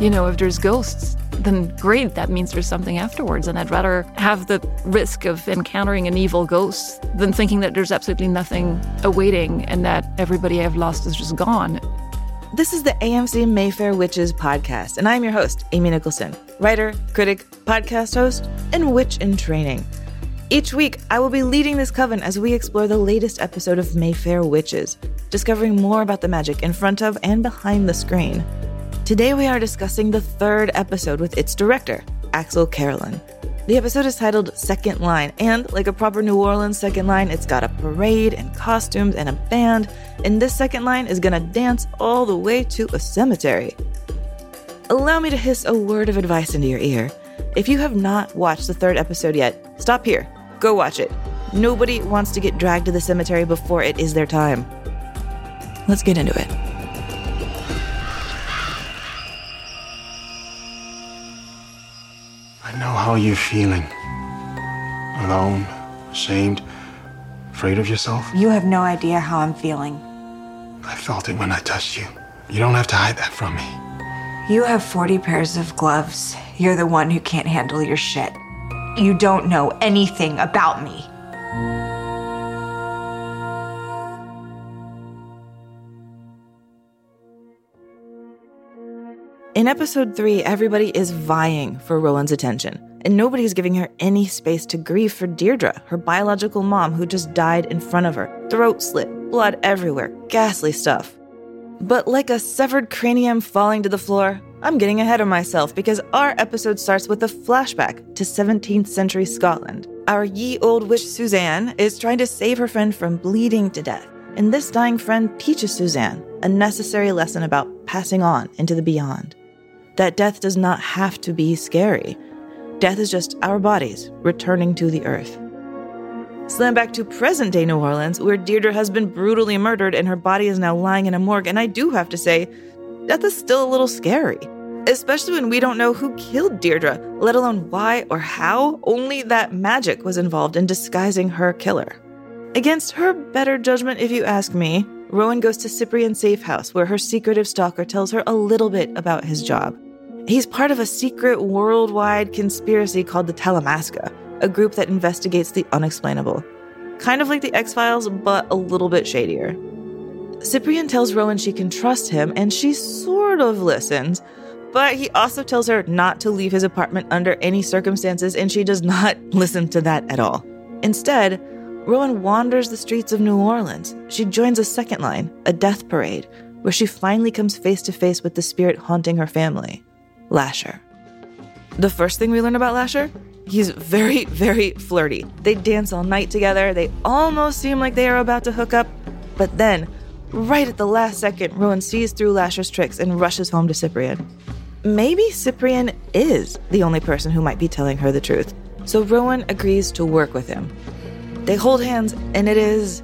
You know, if there's ghosts, then great, that means there's something afterwards. And I'd rather have the risk of encountering an evil ghost than thinking that there's absolutely nothing awaiting and that everybody I've lost is just gone. This is the AMC Mayfair Witches podcast, and I'm your host, Amy Nicholson, writer, critic, podcast host, and witch in training. Each week, I will be leading this coven as we explore the latest episode of Mayfair Witches, discovering more about the magic in front of and behind the screen. Today, we are discussing the third episode with its director, Axelle Carolyn. The episode is titled Second Line, and like a proper New Orleans second line, it's got a parade and costumes and a band, and this second line is gonna dance all the way to a cemetery. Allow me to hiss a word of advice into your ear. If you have not watched the third episode yet, stop here. Go watch it. Nobody wants to get dragged to the cemetery before it is their time. Let's get into it. Know how you're feeling. Alone, ashamed, afraid of yourself. You have no idea how I'm feeling. I felt it when I touched you. You don't have to hide that from me. You have 40 pairs of gloves. You're the one who can't handle your shit. You don't know anything about me. In episode 3, everybody is vying for Rowan's attention, and nobody's giving her any space to grieve for Deirdre, her biological mom who just died in front of her. Throat slit, blood everywhere, ghastly stuff. But like a severed cranium falling to the floor, I'm getting ahead of myself because our episode starts with a flashback to 17th century Scotland. Our ye old witch Suzanne is trying to save her friend from bleeding to death, and this dying friend teaches Suzanne a necessary lesson about passing on into the beyond that death does not have to be scary. Death is just our bodies returning to the earth. Slam back to present day New Orleans, where Deirdre has been brutally murdered and her body is now lying in a morgue. And I do have to say, death is still a little scary, especially when we don't know who killed Deirdre, let alone why or how. Only that magic was involved in disguising her killer. Against her better judgment, if you ask me, Rowan goes to Cyprian's safe house, where her secretive stalker tells her a little bit about his job. He's part of a secret worldwide conspiracy called the Talamasca, a group that investigates the unexplainable. Kind of like the X Files, but a little bit shadier. Cyprian tells Rowan she can trust him, and she sort of listens, but he also tells her not to leave his apartment under any circumstances, and she does not listen to that at all. Instead, Rowan wanders the streets of New Orleans. She joins a second line, a death parade, where she finally comes face to face with the spirit haunting her family. Lasher. The first thing we learn about Lasher, he's very, very flirty. They dance all night together, they almost seem like they are about to hook up, but then, right at the last second, Rowan sees through Lasher's tricks and rushes home to Cyprian. Maybe Cyprian is the only person who might be telling her the truth, so Rowan agrees to work with him. They hold hands, and it is.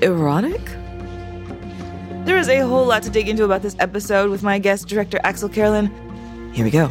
erotic? There is a whole lot to dig into about this episode with my guest director Axelle Carolyn. Here we go.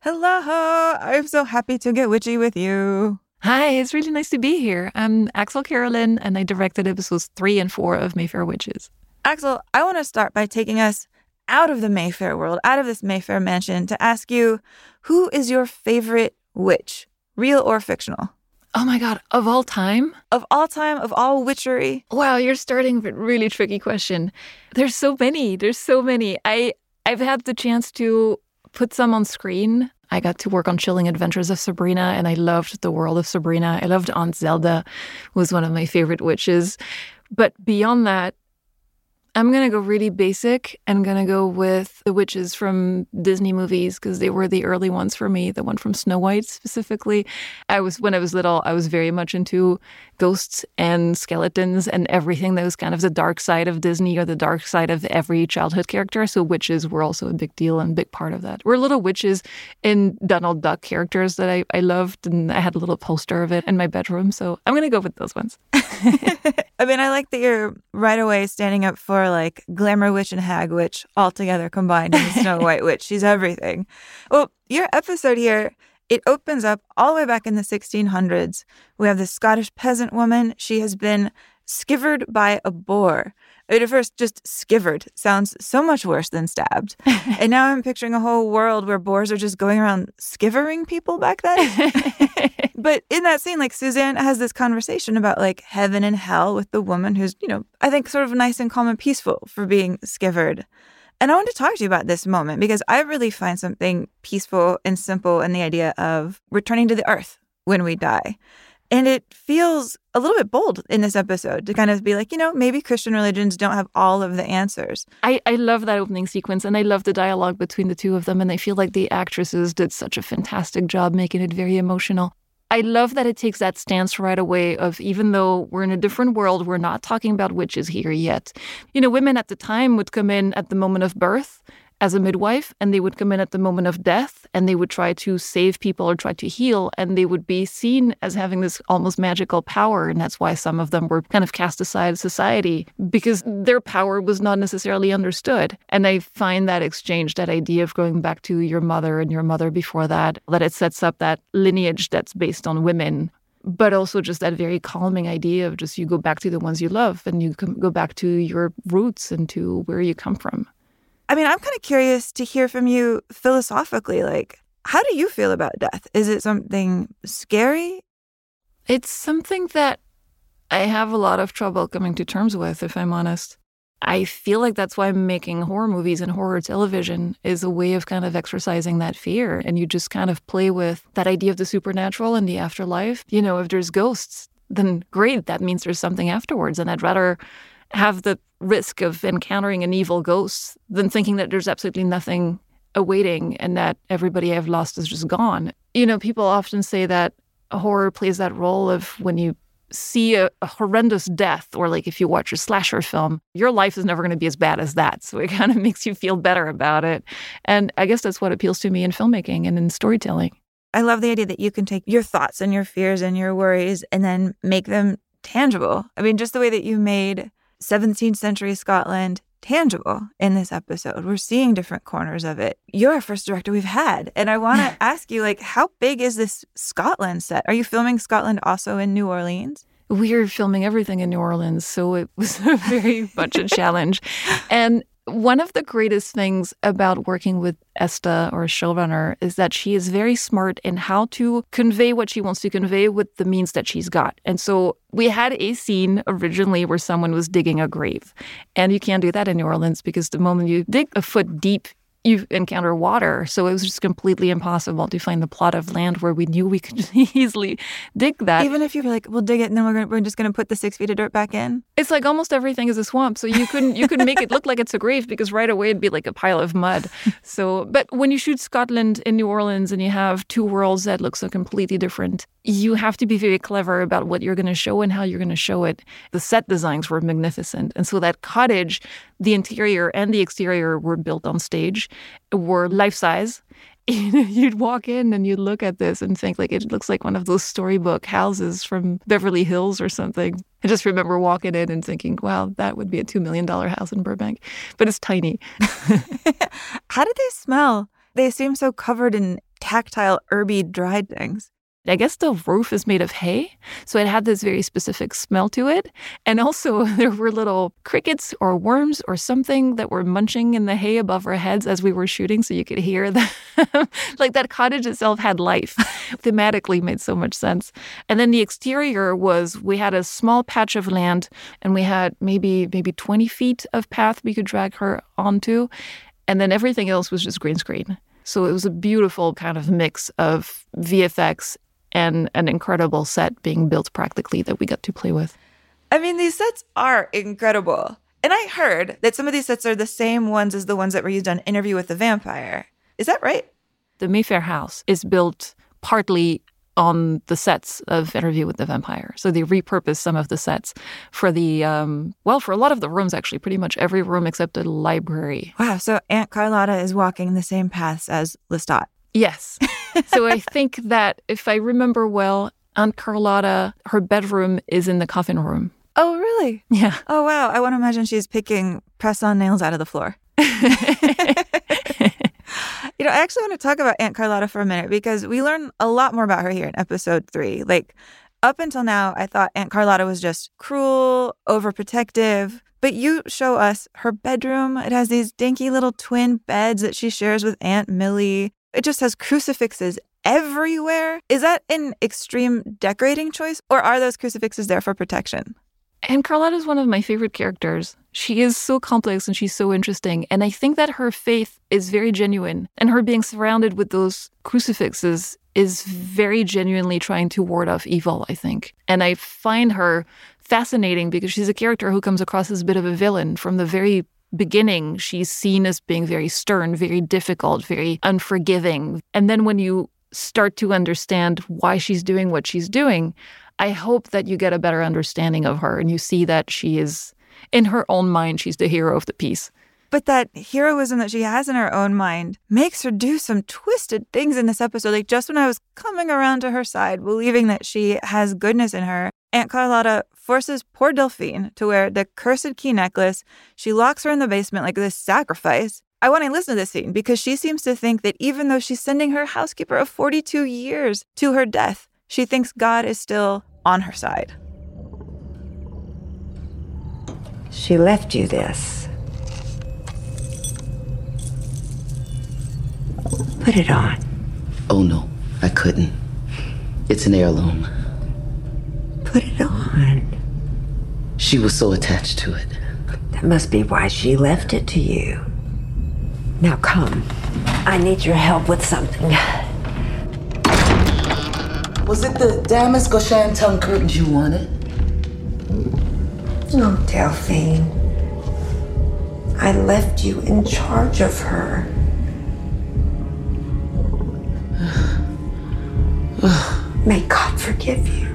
Hello, I'm so happy to get witchy with you. Hi, it's really nice to be here. I'm Axelle Carolyn, and I directed episodes three and four of Mayfair Witches. Axelle, I want to start by taking us out of the Mayfair world, out of this Mayfair mansion, to ask you who is your favorite witch, real or fictional? Oh my God, of all time? Of all time, of all witchery? Wow, you're starting with a really tricky question. There's so many. There's so many. I I've had the chance to put some on screen. I got to work on Chilling Adventures of Sabrina, and I loved the world of Sabrina. I loved Aunt Zelda, who was one of my favorite witches. But beyond that, I'm going to go really basic and going to go with the witches from Disney movies because they were the early ones for me, the one from Snow White specifically. I was when I was little, I was very much into ghosts and skeletons and everything that was kind of the dark side of Disney or the dark side of every childhood character. So witches were also a big deal and big part of that. We're little witches in Donald Duck characters that I, I loved and I had a little poster of it in my bedroom. So I'm going to go with those ones. I mean, I like that you're right away standing up for like glamour witch and hag witch all together combined in Snow White witch. She's everything. Well, your episode here, it opens up all the way back in the 1600s. We have this Scottish peasant woman. She has been skivered by a boar. I mean, at first, just skivered sounds so much worse than stabbed. and now I'm picturing a whole world where boars are just going around skivering people back then. but in that scene, like Suzanne has this conversation about like heaven and hell with the woman who's, you know, I think sort of nice and calm and peaceful for being skivered. And I want to talk to you about this moment because I really find something peaceful and simple in the idea of returning to the earth when we die. And it feels a little bit bold in this episode to kind of be like, you know, maybe Christian religions don't have all of the answers. I, I love that opening sequence and I love the dialogue between the two of them. And I feel like the actresses did such a fantastic job making it very emotional. I love that it takes that stance right away of even though we're in a different world, we're not talking about witches here yet. You know, women at the time would come in at the moment of birth as a midwife and they would come in at the moment of death and they would try to save people or try to heal and they would be seen as having this almost magical power and that's why some of them were kind of cast aside society because their power was not necessarily understood. And i find that exchange that idea of going back to your mother and your mother before that that it sets up that lineage that's based on women but also just that very calming idea of just you go back to the ones you love and you go back to your roots and to where you come from I mean, I'm kind of curious to hear from you philosophically. Like, how do you feel about death? Is it something scary? It's something that I have a lot of trouble coming to terms with, if I'm honest. I feel like that's why making horror movies and horror television is a way of kind of exercising that fear. And you just kind of play with that idea of the supernatural and the afterlife. You know, if there's ghosts, then great, that means there's something afterwards. And I'd rather have the risk of encountering an evil ghost than thinking that there's absolutely nothing awaiting and that everybody I've lost is just gone. You know, people often say that horror plays that role of when you see a, a, horrendous death or like if you watch a slasher film your life is never going to be as bad as that. So it kind of makes you feel better about it. And i guess that's what appeals to me in filmmaking and in storytelling. I love the idea that you can take your thoughts and your fears and your worries and then make them tangible. I mean just the way that you made 17th century Scotland tangible in this episode. We're seeing different corners of it. You're our first director we've had. And I want to ask you, like, how big is this Scotland set? Are you filming Scotland also in New Orleans? We're filming everything in New Orleans, so it was a very much a challenge. And one of the greatest things about working with Esta or a showrunner is that she is very smart in how to convey what she wants to convey with the means that she's got. And so we had a scene originally where someone was digging a grave. And you can't do that in New Orleans because the moment you dig a foot deep you encounter water. So it was just completely impossible to find the plot of land where we knew we could easily dig that. Even if you were like, we'll dig it and then we're, gonna, we're just going to put the six feet of dirt back in? It's like almost everything is a swamp. So you couldn't, you couldn't make it look like it's a grave because right away it'd be like a pile of mud. So, but when you shoot Scotland in New Orleans and you have two worlds that look so completely different, you have to be very clever about what you're going to show and how you're going to show it. The set designs were magnificent. And so that cottage, the interior and the exterior were built on stage, were life size. you'd walk in and you'd look at this and think like it looks like one of those storybook houses from Beverly Hills or something. I just remember walking in and thinking, wow, that would be a $2 million house in Burbank, but it's tiny. how do they smell? They seem so covered in tactile, herby, dried things. I guess the roof is made of hay, so it had this very specific smell to it. And also, there were little crickets or worms or something that were munching in the hay above our heads as we were shooting, so you could hear that. like that cottage itself had life. Thematically, made so much sense. And then the exterior was we had a small patch of land, and we had maybe maybe 20 feet of path we could drag her onto, and then everything else was just green screen. So it was a beautiful kind of mix of VFX and an incredible set being built practically that we got to play with. I mean, these sets are incredible. And I heard that some of these sets are the same ones as the ones that were used on Interview with the Vampire. Is that right? The Mayfair house is built partly on the sets of Interview with the Vampire. So they repurposed some of the sets for the, um, well, for a lot of the rooms, actually, pretty much every room except the library. Wow. So Aunt Carlotta is walking the same paths as Lestat. Yes. so I think that if I remember well, Aunt Carlotta, her bedroom is in the coffin room Oh, really? Yeah. Oh, wow. I want to imagine she's picking press on nails out of the floor. you know, I actually want to talk about Aunt Carlotta for a minute because we learn a lot more about her here in episode three. Like, up until now, I thought Aunt Carlotta was just cruel, overprotective. But you show us her bedroom. It has these dinky little twin beds that she shares with Aunt Millie. It just has crucifixes everywhere. Is that an extreme decorating choice, or are those crucifixes there for protection? And Carlotta is one of my favorite characters. She is so complex and she's so interesting. And I think that her faith is very genuine. And her being surrounded with those crucifixes is very genuinely trying to ward off evil, I think. And I find her fascinating because she's a character who comes across as a bit of a villain from the very beginning. She's seen as being very stern, very difficult, very unforgiving. And then when you start to understand why she's doing what she's doing, I hope that you get a better understanding of her and you see that she is, in her own mind, she's the hero of the piece. But that heroism that she has in her own mind makes her do some twisted things in this episode. Like just when I was coming around to her side, believing that she has goodness in her, Aunt Carlotta forces poor Delphine to wear the cursed key necklace. She locks her in the basement like this sacrifice. I want to listen to this scene because she seems to think that even though she's sending her housekeeper of 42 years to her death, she thinks God is still on her side. She left you this. Put it on. Oh no, I couldn't. It's an heirloom. Put it on. She was so attached to it. That must be why she left it to you. Now come. I need your help with something. Was it the damask or shantung curtains you wanted? No, Delphine. I left you in charge of her. May God forgive you.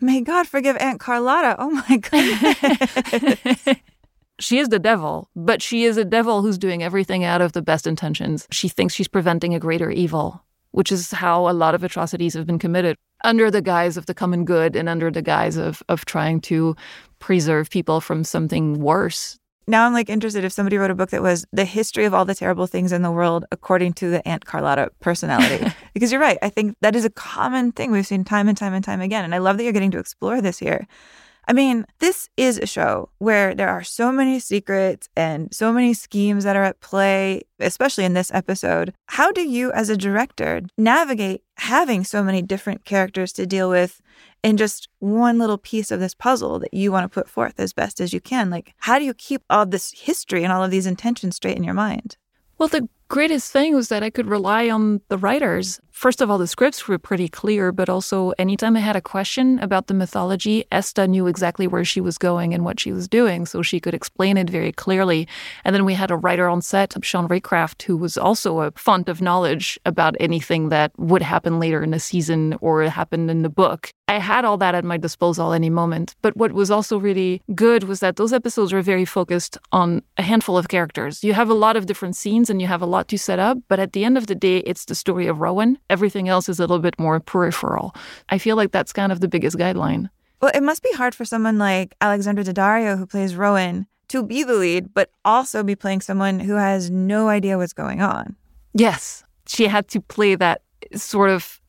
May God forgive Aunt Carlotta. Oh my God. she is the devil, but she is a devil who's doing everything out of the best intentions. She thinks she's preventing a greater evil, which is how a lot of atrocities have been committed under the guise of the common good and under the guise of, of trying to preserve people from something worse now I'm like interested if somebody wrote a book that was the history of all the terrible things in the world according to the Aunt Carlotta personality. because you're right. I think that is a common thing we've seen time and time and time again. And I love that you're getting to explore this here. I mean, this is a show where there are so many secrets and so many schemes that are at play, especially in this episode. How do you, as a director, navigate having so many different characters to deal with in just one little piece of this puzzle that you want to put forth as best as you can? Like, how do you keep all this history and all of these intentions straight in your mind? Well, the greatest thing was that I could rely on the writers. First of all, the scripts were pretty clear, but also anytime I had a question about the mythology, Esta knew exactly where she was going and what she was doing, so she could explain it very clearly. And then we had a writer on set, Sean Raycraft, who was also a font of knowledge about anything that would happen later in the season or happened in the book. I had all that at my disposal any moment. But what was also really good was that those episodes were very focused on a handful of characters. You have a lot of different scenes and you have a lot to set up, but at the end of the day, it's the story of Rowan. Everything else is a little bit more peripheral. I feel like that's kind of the biggest guideline. Well, it must be hard for someone like Alexandra Daddario, who plays Rowan, to be the lead, but also be playing someone who has no idea what's going on. Yes. She had to play that sort of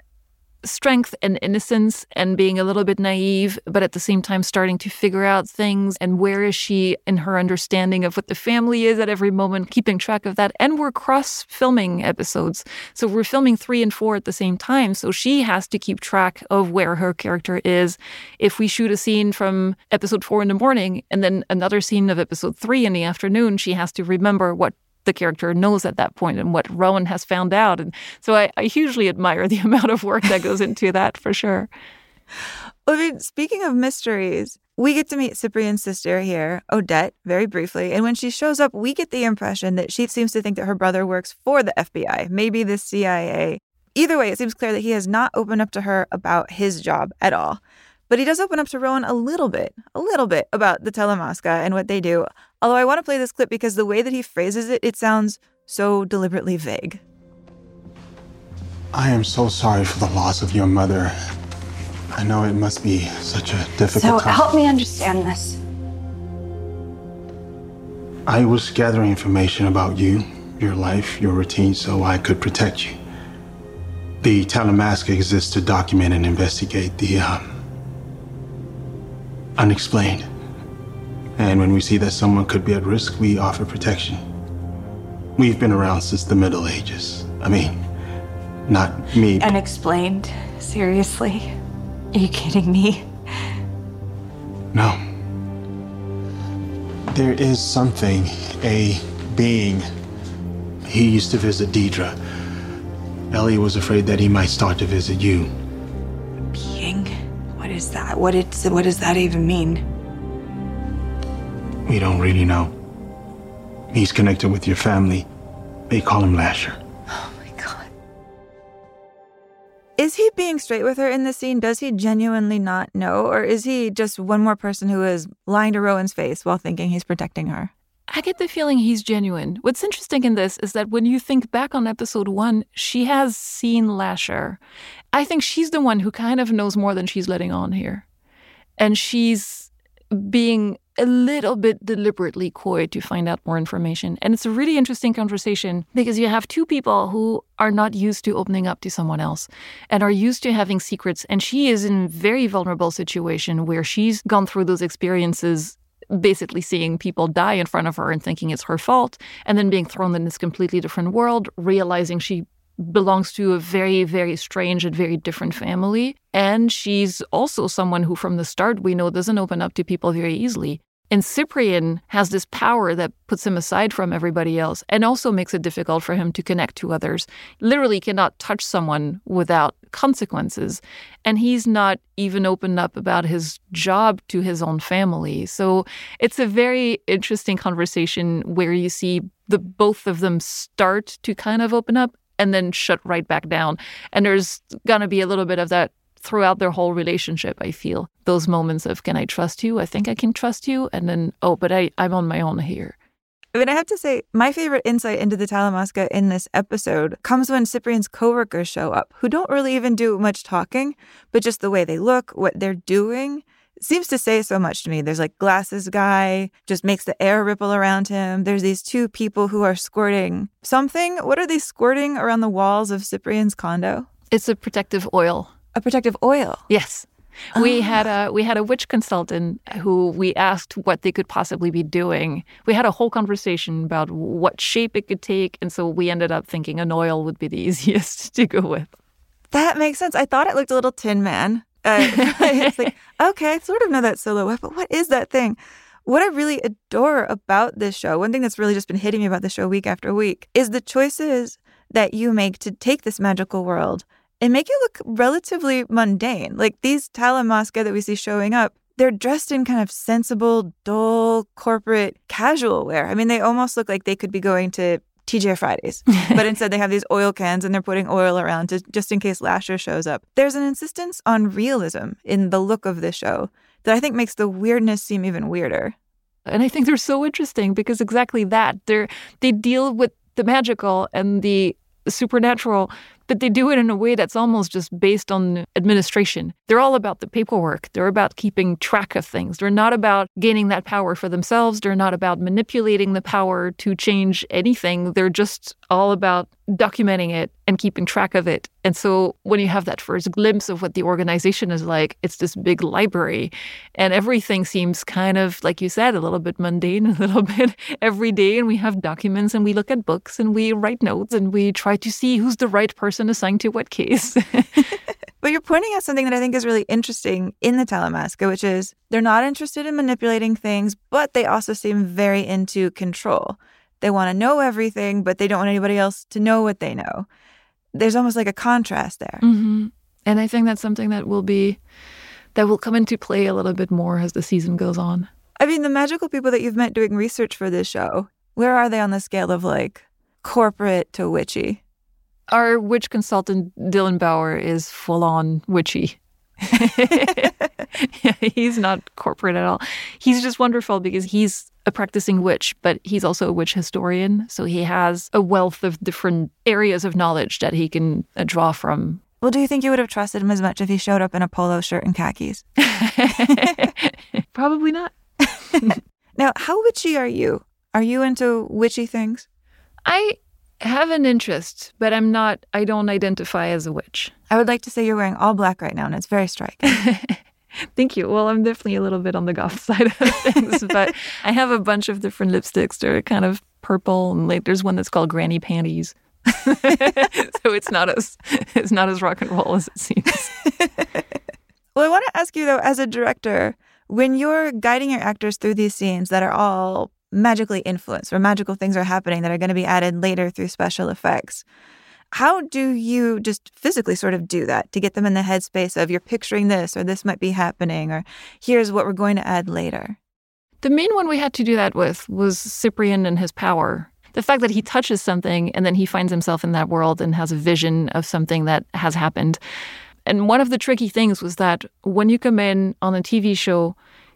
strength and innocence and being a little bit naive, but at the same time starting to figure out things. And where is she in her understanding of what the family is at every moment, keeping track of that. And we're cross filming episodes. So we're filming three and four at the same time. So she has to keep track of where her character is. If we shoot a scene from episode four in the morning and then another scene of episode three in the afternoon, she has to remember what the character knows at that point and what Rowan has found out. And so I, I hugely admire the amount of work that goes into that for sure. Well, I mean, speaking of mysteries, we get to meet Cyprian's sister here, Odette, very briefly. And when she shows up, we get the impression that she seems to think that her brother works for the FBI, maybe the CIA. Either way, it seems clear that he has not opened up to her about his job at all. But he does open up to Rowan a little bit, a little bit about the Talamasca and what they do. Although I want to play this clip because the way that he phrases it, it sounds so deliberately vague. I am so sorry for the loss of your mother. I know it must be such a So difficult time. help me understand this. I was gathering information about you, your life, your routine, so I could protect you. The Talamasca exists to document and investigate the um, unexplained. And when we see that someone could be at risk, we offer protection. We've been around since the Middle Ages. I mean, not me. Unexplained? Seriously? Are you kidding me? No. There is something, a being. He used to visit Deirdre. Ellie was afraid that he might start to visit you. Being? What is that? What, it's, what does that even mean? We don't really know. He's connected with your family. They call him Lasher. Oh my god. Is he being straight with her in this scene? Does he genuinely not know? Or is he just one more person who is lying to Rowan's face while thinking he's protecting her? I get the feeling he's genuine. What's interesting in this is that when you think back on episode one, she has seen Lasher. I think she's the one who kind of knows more than she's letting on here. And she's being a little bit deliberately coy to find out more information. And it's a really interesting conversation because you have two people who are not used to opening up to someone else and are used to having secrets. And she is in a very vulnerable situation where she's gone through those experiences basically seeing people die in front of her and thinking it's her fault, and then being thrown in this completely different world, realizing she belongs to a very, very strange and very different family. And she's also someone who, from the start, we know doesn't open up to people very easily. And Cyprian has this power that puts him aside from everybody else and also makes it difficult for him to connect to others. Literally cannot touch someone without consequences. And he's not even opened up about his job to his own family. So it's a very interesting conversation where you see the both of them start to kind of open up and then shut right back down. And there's going to be a little bit of that throughout their whole relationship, I feel. Those moments of, can I trust you? I think I can trust you. And then, oh, but I, I'm on my own here. I mean, I have to say, my favorite insight into the Talamasca in this episode comes when Cyprian's coworkers show up, who don't really even do much talking, but just the way they look, what they're doing, seems to say so much to me. There's like glasses guy, just makes the air ripple around him. There's these two people who are squirting something. What are they squirting around the walls of Cyprian's condo? It's a protective oil. A protective oil. Yes. We had a we had a witch consultant who we asked what they could possibly be doing. We had a whole conversation about what shape it could take, and so we ended up thinking an oil would be the easiest to go with. That makes sense. I thought it looked a little Tin Man. Uh, it's like, okay, I sort of know that silhouette, but what is that thing? What I really adore about this show, one thing that's really just been hitting me about the show week after week, is the choices that you make to take this magical world and make it look relatively mundane. Like these Talamasca that we see showing up, they're dressed in kind of sensible, dull, corporate, casual wear. I mean, they almost look like they could be going to TGI Fridays, but instead they have these oil cans and they're putting oil around to, just in case Lasher shows up. There's an insistence on realism in the look of this show that I think makes the weirdness seem even weirder. And I think they're so interesting because exactly that. They're they deal with the magical and the supernatural, but they do it in a way that's almost just based on administration. They're all about the paperwork. They're about keeping track of things. They're not about gaining that power for themselves. They're not about manipulating the power to change anything. They're just all about documenting it and keeping track of it. And so when you have that first glimpse of what the organization is like, it's this big library and everything seems kind of, like you said, a little bit mundane, a little bit everyday. And we have documents and we look at books and we write notes and we try to see who's the right person assigned to what case. But you're pointing out something that I think is really interesting in the Talamasca, which is they're not interested in manipulating things, but they also seem very into control. They want to know everything, but they don't want anybody else to know what they know. There's almost like a contrast there. hmm And I think that's something that will be that will come into play a little bit more as the season goes on. I mean, the magical people that you've met doing research for this show, where are they on the scale of like corporate to witchy? Our witch consultant Dylan Bauer is full on witchy. yeah, he's not corporate at all. He's just wonderful because he's a practicing witch, but he's also a witch historian. So he has a wealth of different areas of knowledge that he can uh, draw from. Well, do you think you would have trusted him as much if he showed up in a polo shirt and khakis? Probably not. now, how witchy are you? Are you into witchy things? I have an interest, but I'm not, I don't identify as a witch. I would like to say you're wearing all black right now, and it's very striking. Thank you. Well, I'm definitely a little bit on the goth side of things, but I have a bunch of different lipsticks. They're kind of purple, and like there's one that's called Granny Panties. so it's not as it's not as rock and roll as it seems. well, I want to ask you though, as a director, when you're guiding your actors through these scenes that are all magically influenced, where magical things are happening that are going to be added later through special effects. How do you just physically sort of do that to get them in the headspace of you're picturing this or this might be happening or here's what we're going to add later? The main one we had to do that with was Cyprian and his power. The fact that he touches something and then he finds himself in that world and has a vision of something that has happened. And one of the tricky things was that when you come in on a TV show,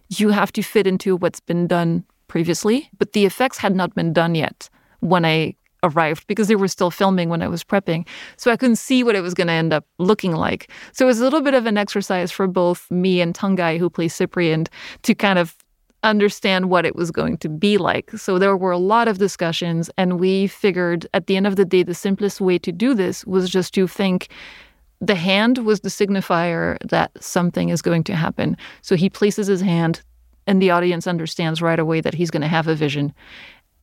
you have to fit into what's been done previously, but the effects had not been done yet when I arrived because they were still filming when I was prepping. So I couldn't see what it was going to end up looking like. So it was a little bit of an exercise for both me and Tongayi, who plays Cyprian, to kind of understand what it was going to be like. So there were a lot of discussions, and we figured at the end of the day, the simplest way to do this was just to think the hand was the signifier that something is going to happen. So he places his hand, and the audience understands right away that he's going to have a vision.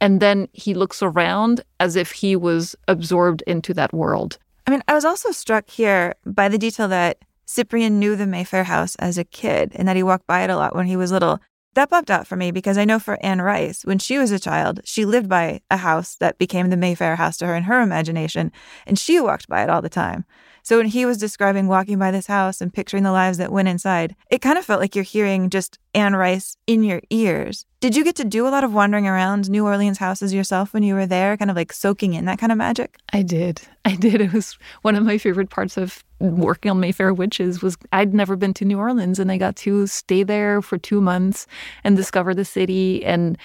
And then he looks around as if he was absorbed into that world. I mean, I was also struck here by the detail that Cyprian knew the Mayfair house as a kid and that he walked by it a lot when he was little. That popped out for me because I know for Anne Rice, when she was a child, she lived by a house that became the Mayfair house to her in her imagination, and she walked by it all the time. So when he was describing walking by this house and picturing the lives that went inside, it kind of felt like you're hearing just Anne Rice in your ears. Did you get to do a lot of wandering around New Orleans houses yourself when you were there, kind of like soaking in that kind of magic? I did. I did. It was one of my favorite parts of working on Mayfair Witches was I'd never been to New Orleans and I got to stay there for 2 months and discover the city and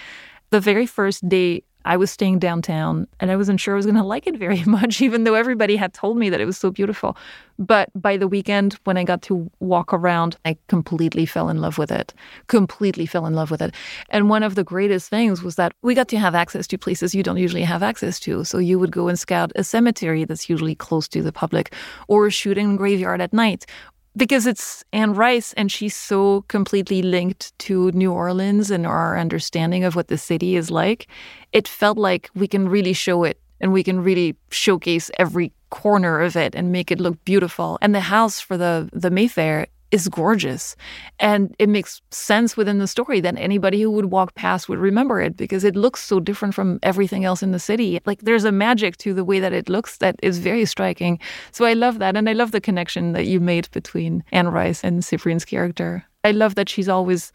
the very first day I was staying downtown and I wasn't sure I was going to like it very much, even though everybody had told me that it was so beautiful. But by the weekend, when I got to walk around, I completely fell in love with it. Completely fell in love with it. And one of the greatest things was that we got to have access to places you don't usually have access to. So you would go and scout a cemetery that's usually close to the public, or a shooting graveyard at night, because it's Anne Rice and she's so completely linked to New Orleans and our understanding of what the city is like, it felt like we can really show it and we can really showcase every corner of it and make it look beautiful. And the house for the the Mayfair is gorgeous. And it makes sense within the story that anybody who would walk past would remember it because it looks so different from everything else in the city. Like there's a magic to the way that it looks that is very striking. So I love that. And I love the connection that you made between Anne Rice and Cyprian's character. I love that she's always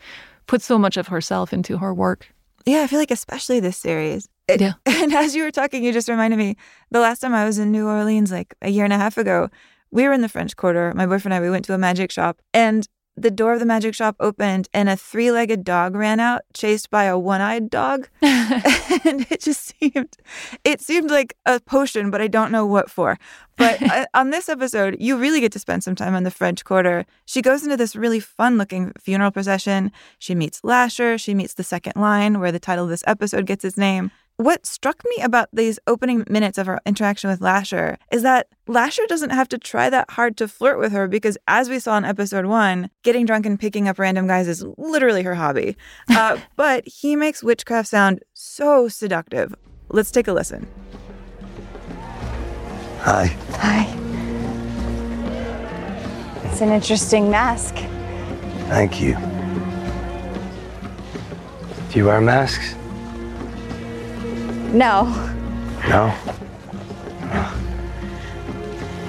put so much of herself into her work. Yeah, I feel like especially this series. It, yeah. And as you were talking, you just reminded me the last time I was in New Orleans, like a year and a half ago, we were in the French Quarter. My boyfriend and I, we went to a magic shop, and the door of the magic shop opened, and a three legged dog ran out, chased by a one eyed dog. and it just seemed, it seemed like a potion, but I don't know what for. But on this episode, you really get to spend some time on the French Quarter. She goes into this really fun looking funeral procession. She meets Lasher. She meets the second line, where the title of this episode gets its name. What struck me about these opening minutes of her interaction with Lasher is that Lasher doesn't have to try that hard to flirt with her because, as we saw in episode one, getting drunk and picking up random guys is literally her hobby. Uh, but he makes witchcraft sound so seductive. Let's take a listen. Hi. Hi. It's an interesting mask. Thank you. Do you wear masks? No. No?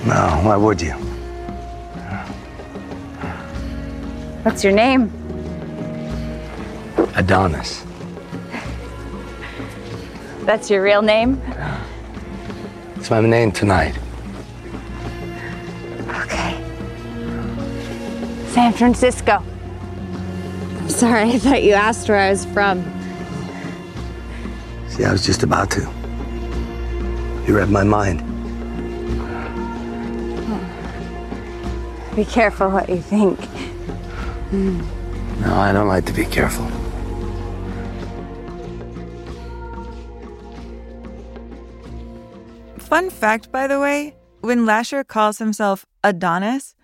No, why would you? What's your name? Adonis. That's your real name? It's my name tonight. Okay. San Francisco. I'm Sorry, I thought you asked where I was from. See, I was just about to. You read my mind. Hmm. Be careful what you think. No, I don't like to be careful. Fun fact, by the way, when Lasher calls himself Adonis,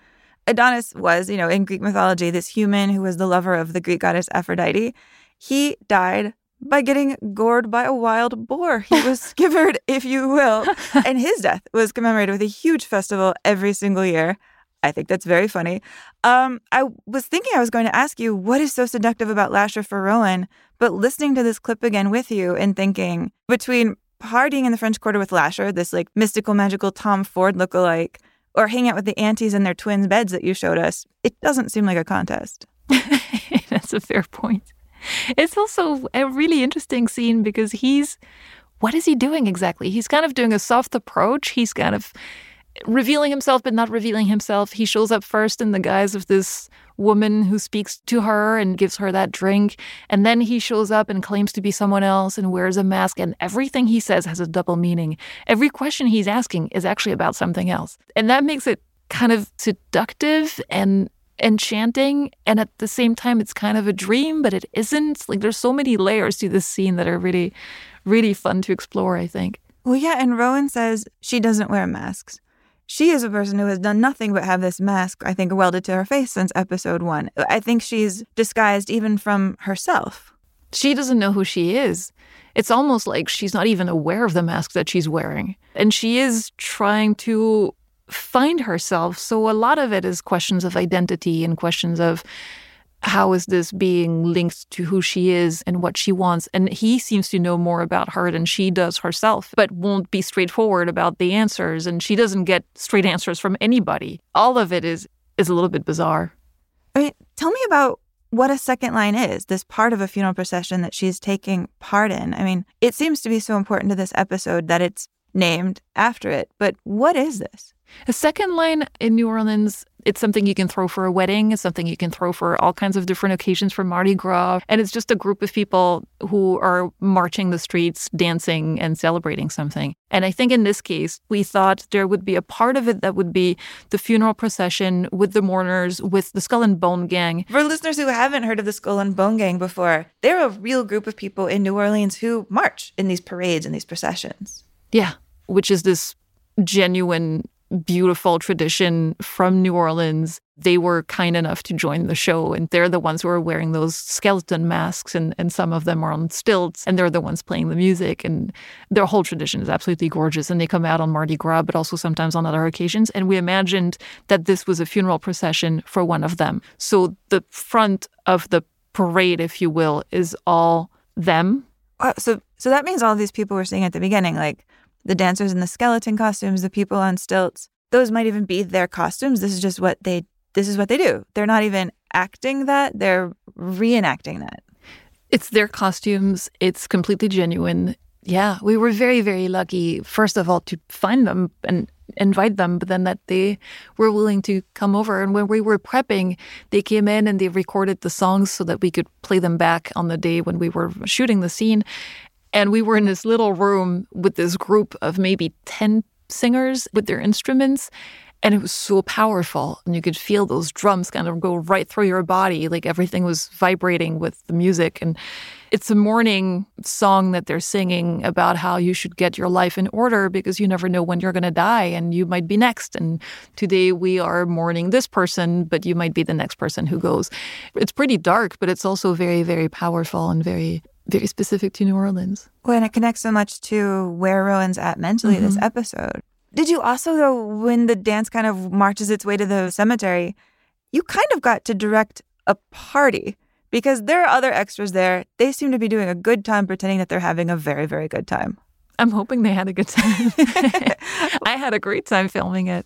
Adonis was, you know, in Greek mythology, this human who was the lover of the Greek goddess Aphrodite. He died by getting gored by a wild boar. He was skivered, if you will. And his death was commemorated with a huge festival every single year. I think that's very funny. Um, I was thinking I was going to ask you what is so seductive about Lasher for Rowan, but listening to this clip again with you and thinking between partying in the French Quarter with Lasher, this like mystical, magical Tom Ford lookalike, or hang out with the aunties in their twins' beds that you showed us, it doesn't seem like a contest. That's a fair point. It's also a really interesting scene because he's what is he doing exactly? He's kind of doing a soft approach. He's kind of revealing himself but not revealing himself. He shows up first in the guise of this woman who speaks to her and gives her that drink. And then he shows up and claims to be someone else and wears a mask. And everything he says has a double meaning. Every question he's asking is actually about something else. And that makes it kind of seductive and enchanting. And at the same time, it's kind of a dream, but it isn't. Like there's so many layers to this scene that are really, really fun to explore, I think. Well, yeah, and Rowan says she doesn't wear masks. She is a person who has done nothing but have this mask, I think, welded to her face since episode one. I think she's disguised even from herself. She doesn't know who she is. It's almost like she's not even aware of the mask that she's wearing. And she is trying to find herself. So a lot of it is questions of identity and questions of how is this being linked to who she is and what she wants? And he seems to know more about her than she does herself, but won't be straightforward about the answers. And she doesn't get straight answers from anybody. All of it is is a little bit bizarre. I mean, tell me about what a second line is, this part of a funeral procession that she's taking part in. I mean, it seems to be so important to this episode that it's named after it. But what is this? A second line in New Orleans, it's something you can throw for a wedding, it's something you can throw for all kinds of different occasions for Mardi Gras. And it's just a group of people who are marching the streets, dancing, and celebrating something. And I think in this case, we thought there would be a part of it that would be the funeral procession with the mourners, with the Skull and Bone Gang. For listeners who haven't heard of the Skull and Bone Gang before, they're a real group of people in New Orleans who march in these parades and these processions. Yeah, which is this genuine beautiful tradition from New Orleans. They were kind enough to join the show, and they're the ones who are wearing those skeleton masks, and, and some of them are on stilts, and they're the ones playing the music. And their whole tradition is absolutely gorgeous. And they come out on Mardi Gras, but also sometimes on other occasions. And we imagined that this was a funeral procession for one of them. So the front of the parade, if you will, is all them. Uh, so, so that means all these people we're seeing at the beginning, like the dancers in the skeleton costumes, the people on stilts, those might even be their costumes. This is just what they this is what they do. They're not even acting that, they're reenacting that. It's their costumes. It's completely genuine. Yeah, we were very, very lucky, first of all, to find them and invite them, but then that they were willing to come over. And when we were prepping, they came in and they recorded the songs so that we could play them back on the day when we were shooting the scene. And we were in this little room with this group of maybe 10 singers with their instruments. And it was so powerful. And you could feel those drums kind of go right through your body. Like everything was vibrating with the music. And it's a mourning song that they're singing about how you should get your life in order because you never know when you're going to die and you might be next. And today we are mourning this person, but you might be the next person who goes. It's pretty dark, but it's also very, very powerful and very very specific to New Orleans. Well, and it connects so much to where Rowan's at mentally mm-hmm. this episode. Did you also, though, when the dance kind of marches its way to the cemetery, you kind of got to direct a party because there are other extras there. They seem to be doing a good time pretending that they're having a very, very good time. I'm hoping they had a good time. I had a great time filming it.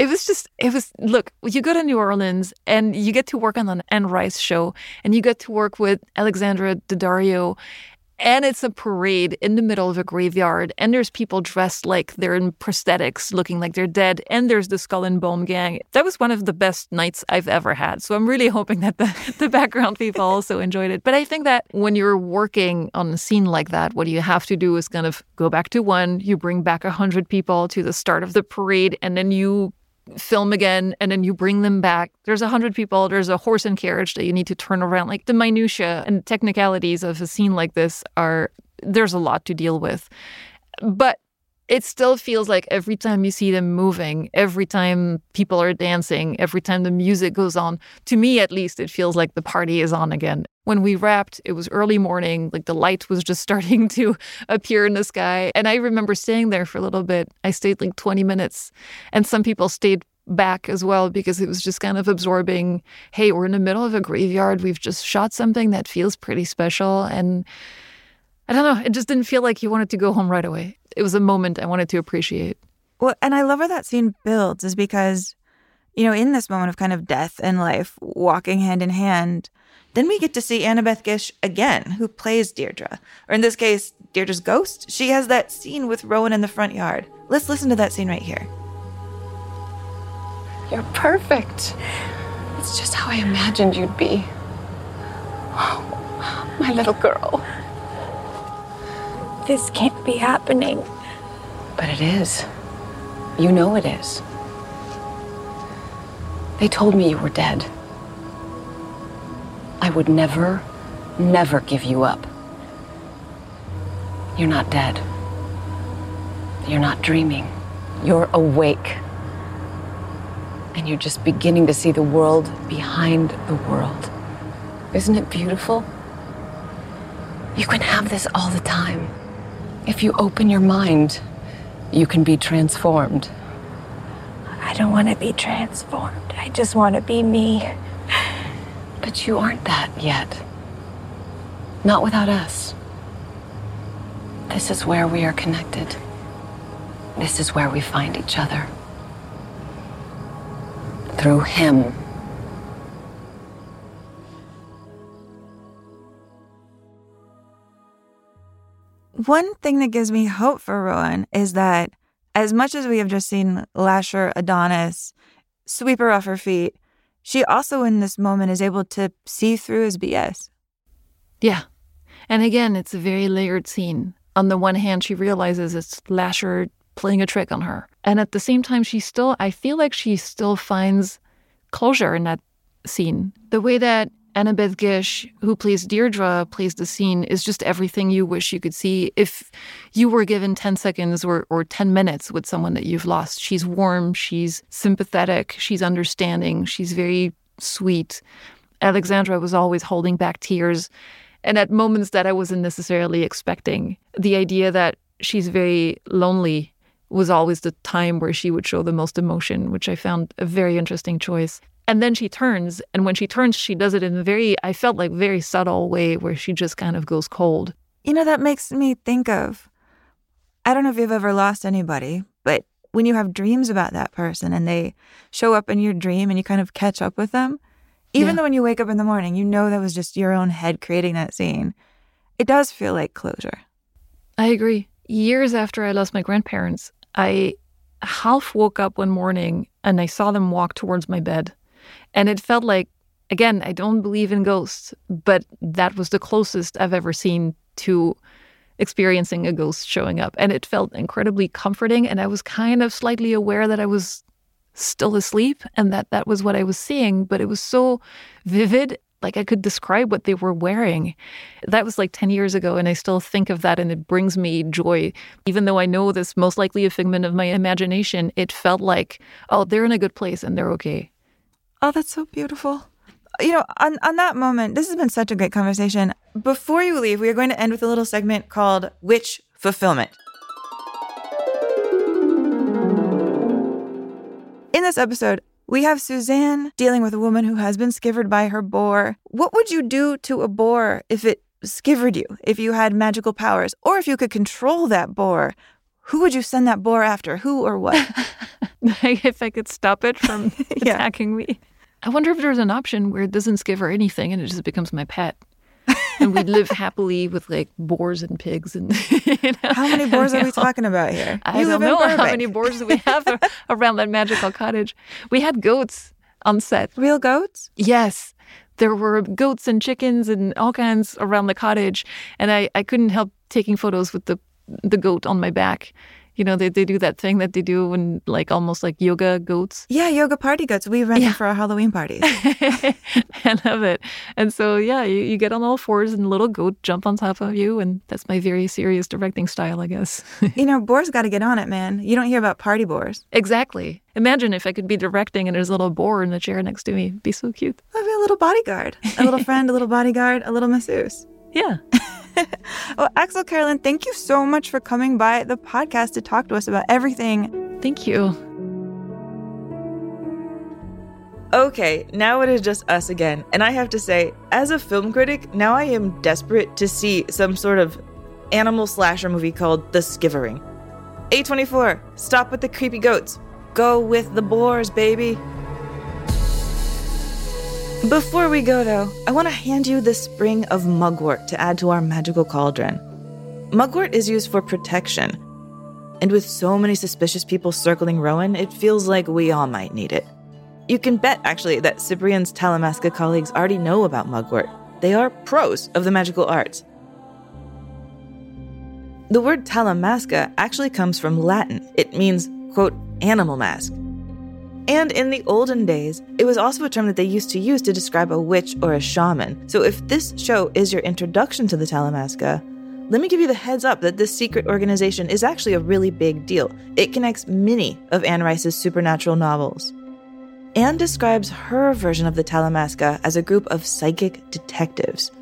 It was just, it was, look, you go to New Orleans and you get to work on an Anne Rice show and you get to work with Alexandra Daddario. and it's a parade in the middle of a graveyard and there's people dressed like they're in prosthetics looking like they're dead and there's the skull and bone gang that was one of the best nights i've ever had so i'm really hoping that the, the background people also enjoyed it but i think that when you're working on a scene like that what you have to do is kind of go back to one you bring back a hundred people to the start of the parade and then you film again and then you bring them back. There's a hundred people. There's a horse and carriage that you need to turn around. Like the minutiae and technicalities of a scene like this are there's a lot to deal with. But it still feels like every time you see them moving, every time people are dancing, every time the music goes on, to me at least, it feels like the party is on again. When we wrapped, it was early morning, like the light was just starting to appear in the sky. And I remember staying there for a little bit. I stayed like 20 minutes, and some people stayed back as well because it was just kind of absorbing hey, we're in the middle of a graveyard. We've just shot something that feels pretty special. And I don't know, it just didn't feel like he wanted to go home right away it was a moment I wanted to appreciate. Well, and I love how that scene builds is because, you know, in this moment of kind of death and life walking hand in hand, then we get to see Annabeth Gish again, who plays Deirdre. Or in this case, Deirdre's ghost. She has that scene with Rowan in the front yard. Let's listen to that scene right here. You're perfect. It's just how I imagined you'd be. Oh, my little girl. This can't be happening. But it is. You know it is. They told me you were dead. I would never, never give you up. You're not dead. You're not dreaming. You're awake. And you're just beginning to see the world behind the world. Isn't it beautiful? You can have this all the time. If you open your mind, you can be transformed. I don't want to be transformed. I just want to be me. But you aren't that yet. Not without us. This is where we are connected. This is where we find each other. Through Him. One thing that gives me hope for Rowan is that as much as we have just seen Lasher Adonis sweep her off her feet, she also in this moment is able to see through his BS. Yeah. And again, it's a very layered scene. On the one hand, she realizes it's Lasher playing a trick on her. And at the same time, she still, I feel like she still finds closure in that scene. The way that Annabeth Gish, who plays Deirdre, plays the scene, is just everything you wish you could see if you were given 10 seconds or, or 10 minutes with someone that you've lost. She's warm, she's sympathetic, she's understanding, she's very sweet. Alexandra was always holding back tears. And at moments that I wasn't necessarily expecting, the idea that she's very lonely was always the time where she would show the most emotion, which I found a very interesting choice. And then she turns, and when she turns, she does it in a very, I felt like, very subtle way where she just kind of goes cold. You know, that makes me think of I don't know if you've ever lost anybody, but when you have dreams about that person and they show up in your dream and you kind of catch up with them, even yeah. though when you wake up in the morning, you know that was just your own head creating that scene, it does feel like closure. I agree. Years after I lost my grandparents, I half woke up one morning and I saw them walk towards my bed. And it felt like, again, I don't believe in ghosts, but that was the closest I've ever seen to experiencing a ghost showing up. And it felt incredibly comforting. And I was kind of slightly aware that I was still asleep and that that was what I was seeing, but it was so vivid. Like I could describe what they were wearing. That was like 10 years ago, and I still think of that, and it brings me joy. Even though I know this most likely a figment of my imagination, it felt like, oh, they're in a good place and they're okay. Oh, that's so beautiful. You know, on, on that moment, this has been such a great conversation. Before you leave, we are going to end with a little segment called Witch Fulfillment. In this episode, we have Suzanne dealing with a woman who has been skivered by her boar. What would you do to a boar if it skivered you, if you had magical powers, or if you could control that boar? Who would you send that boar after? Who or what? if I could stop it from yeah. attacking me. I wonder if there's an option where it doesn't give her anything and it just becomes my pet. and we live happily with like boars and pigs and you know, How many boars are we talking about here? I You don't know how many boars do we have around that magical cottage. We had goats on set. Real goats? Yes. There were goats and chickens and all kinds around the cottage. And I, I couldn't help taking photos with the the goat on my back. You know, they, they do that thing that they do when like almost like yoga goats. Yeah, yoga party goats. We rent them for our Halloween parties. I love it. And so yeah, you, you get on all fours and little goat jump on top of you and that's my very serious directing style, I guess. you know, boars got to get on it, man. You don't hear about party boars. exactly. Imagine if I could be directing and there's a little boar in the chair next to me. It'd be so cute. I'd be a little bodyguard, a little friend, a little bodyguard, a little masseuse. Yeah. Well, Axelle Carolyn, thank you so much for coming by the podcast to talk to us about everything. Thank you. Okay, now it is just us again. And I have to say, as a film critic, now I am desperate to see some sort of animal slasher movie called The Skivering. A24, stop with the creepy goats. Go with the boars, baby. Before we go, though, I want to hand you the spring of mugwort to add to our magical cauldron. Mugwort is used for protection, and with so many suspicious people circling Rowan, it feels like we all might need it. You can bet, actually, that Ciprien's Talamasca colleagues already know about mugwort. They are pros of the magical arts. The word Talamasca actually comes from Latin. It means, quote, animal mask. And in the olden days, it was also a term that they used to use to describe a witch or a shaman. So if this show is your introduction to the Talamasca, let me give you the heads up that this secret organization is actually a really big deal. It connects many of Anne Rice's supernatural novels. Anne describes her version of the Talamasca as a group of psychic detectives.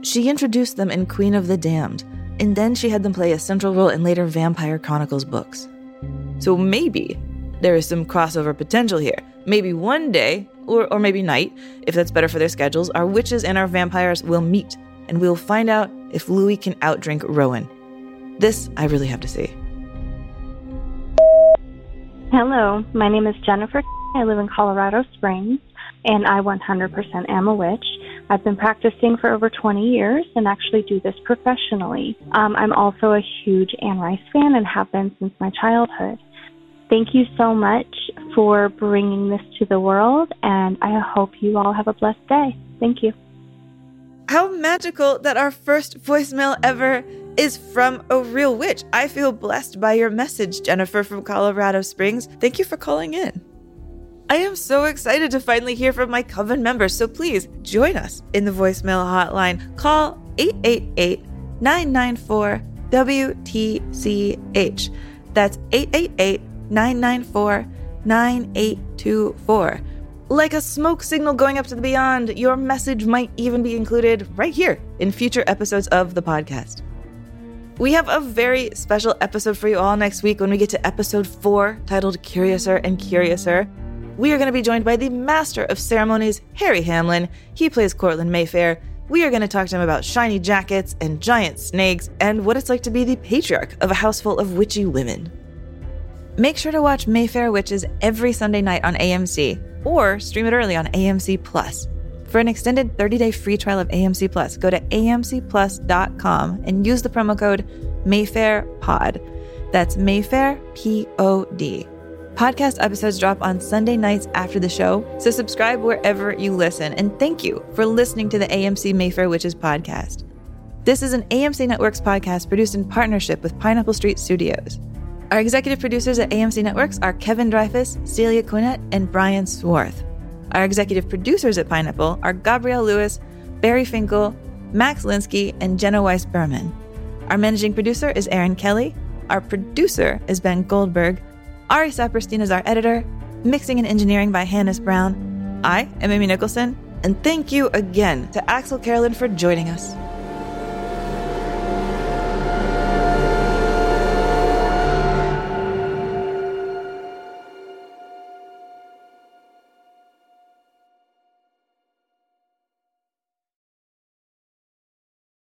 She introduced them in Queen of the Damned, and then she had them play a central role in later Vampire Chronicles books. So maybe there is some crossover potential here. Maybe one day, or, or maybe night, if that's better for their schedules, our witches and our vampires will meet, and we'll find out if Louis can outdrink Rowan. This I really have to see. Hello, my name is Jennifer. I live in Colorado Springs, and I 100% am a witch. I've been practicing for over 20 years and actually do this professionally. Um, I'm also a huge Anne Rice fan and have been since my childhood. Thank you so much for bringing this to the world, and I hope you all have a blessed day. Thank you. How magical that our first voicemail ever is from a real witch. I feel blessed by your message, Jennifer from Colorado Springs. Thank you for calling in. I am so excited to finally hear from my coven members, so please join us in the voicemail hotline. Call 888 994 WTCH. That's 888 994 9824. Like a smoke signal going up to the beyond, your message might even be included right here in future episodes of the podcast. We have a very special episode for you all next week when we get to episode four, titled Curiouser and Curiouser. We are going to be joined by the master of ceremonies, Harry Hamlin. He plays Cortland Mayfair. We are going to talk to him about shiny jackets and giant snakes and what it's like to be the patriarch of a house full of witchy women. Make sure to watch Mayfair Witches every Sunday night on AMC or stream it early on AMC Plus. For an extended 30-day free trial of AMC Plus, go to amcplus.com and use the promo code MayfairPod. That's Mayfair P O D. Podcast episodes drop on Sunday nights after the show, so subscribe wherever you listen. And thank you for listening to the AMC Mayfair Witches podcast. This is an AMC Networks podcast produced in partnership with Pineapple Street Studios. Our executive producers at AMC Networks are Kevin Dreyfus, Celia Quinnett, and Brian Swarth. Our executive producers at Pineapple are Gabrielle Lewis, Barry Finkel, Max Linsky, and Jenna Weiss Berman. Our managing producer is Aaron Kelly. Our producer is Ben Goldberg. Ari Saperstein is our editor. Mixing and engineering by Hannes Brown. I am Amy Nicholson, and thank you again to Axelle Carolyn for joining us.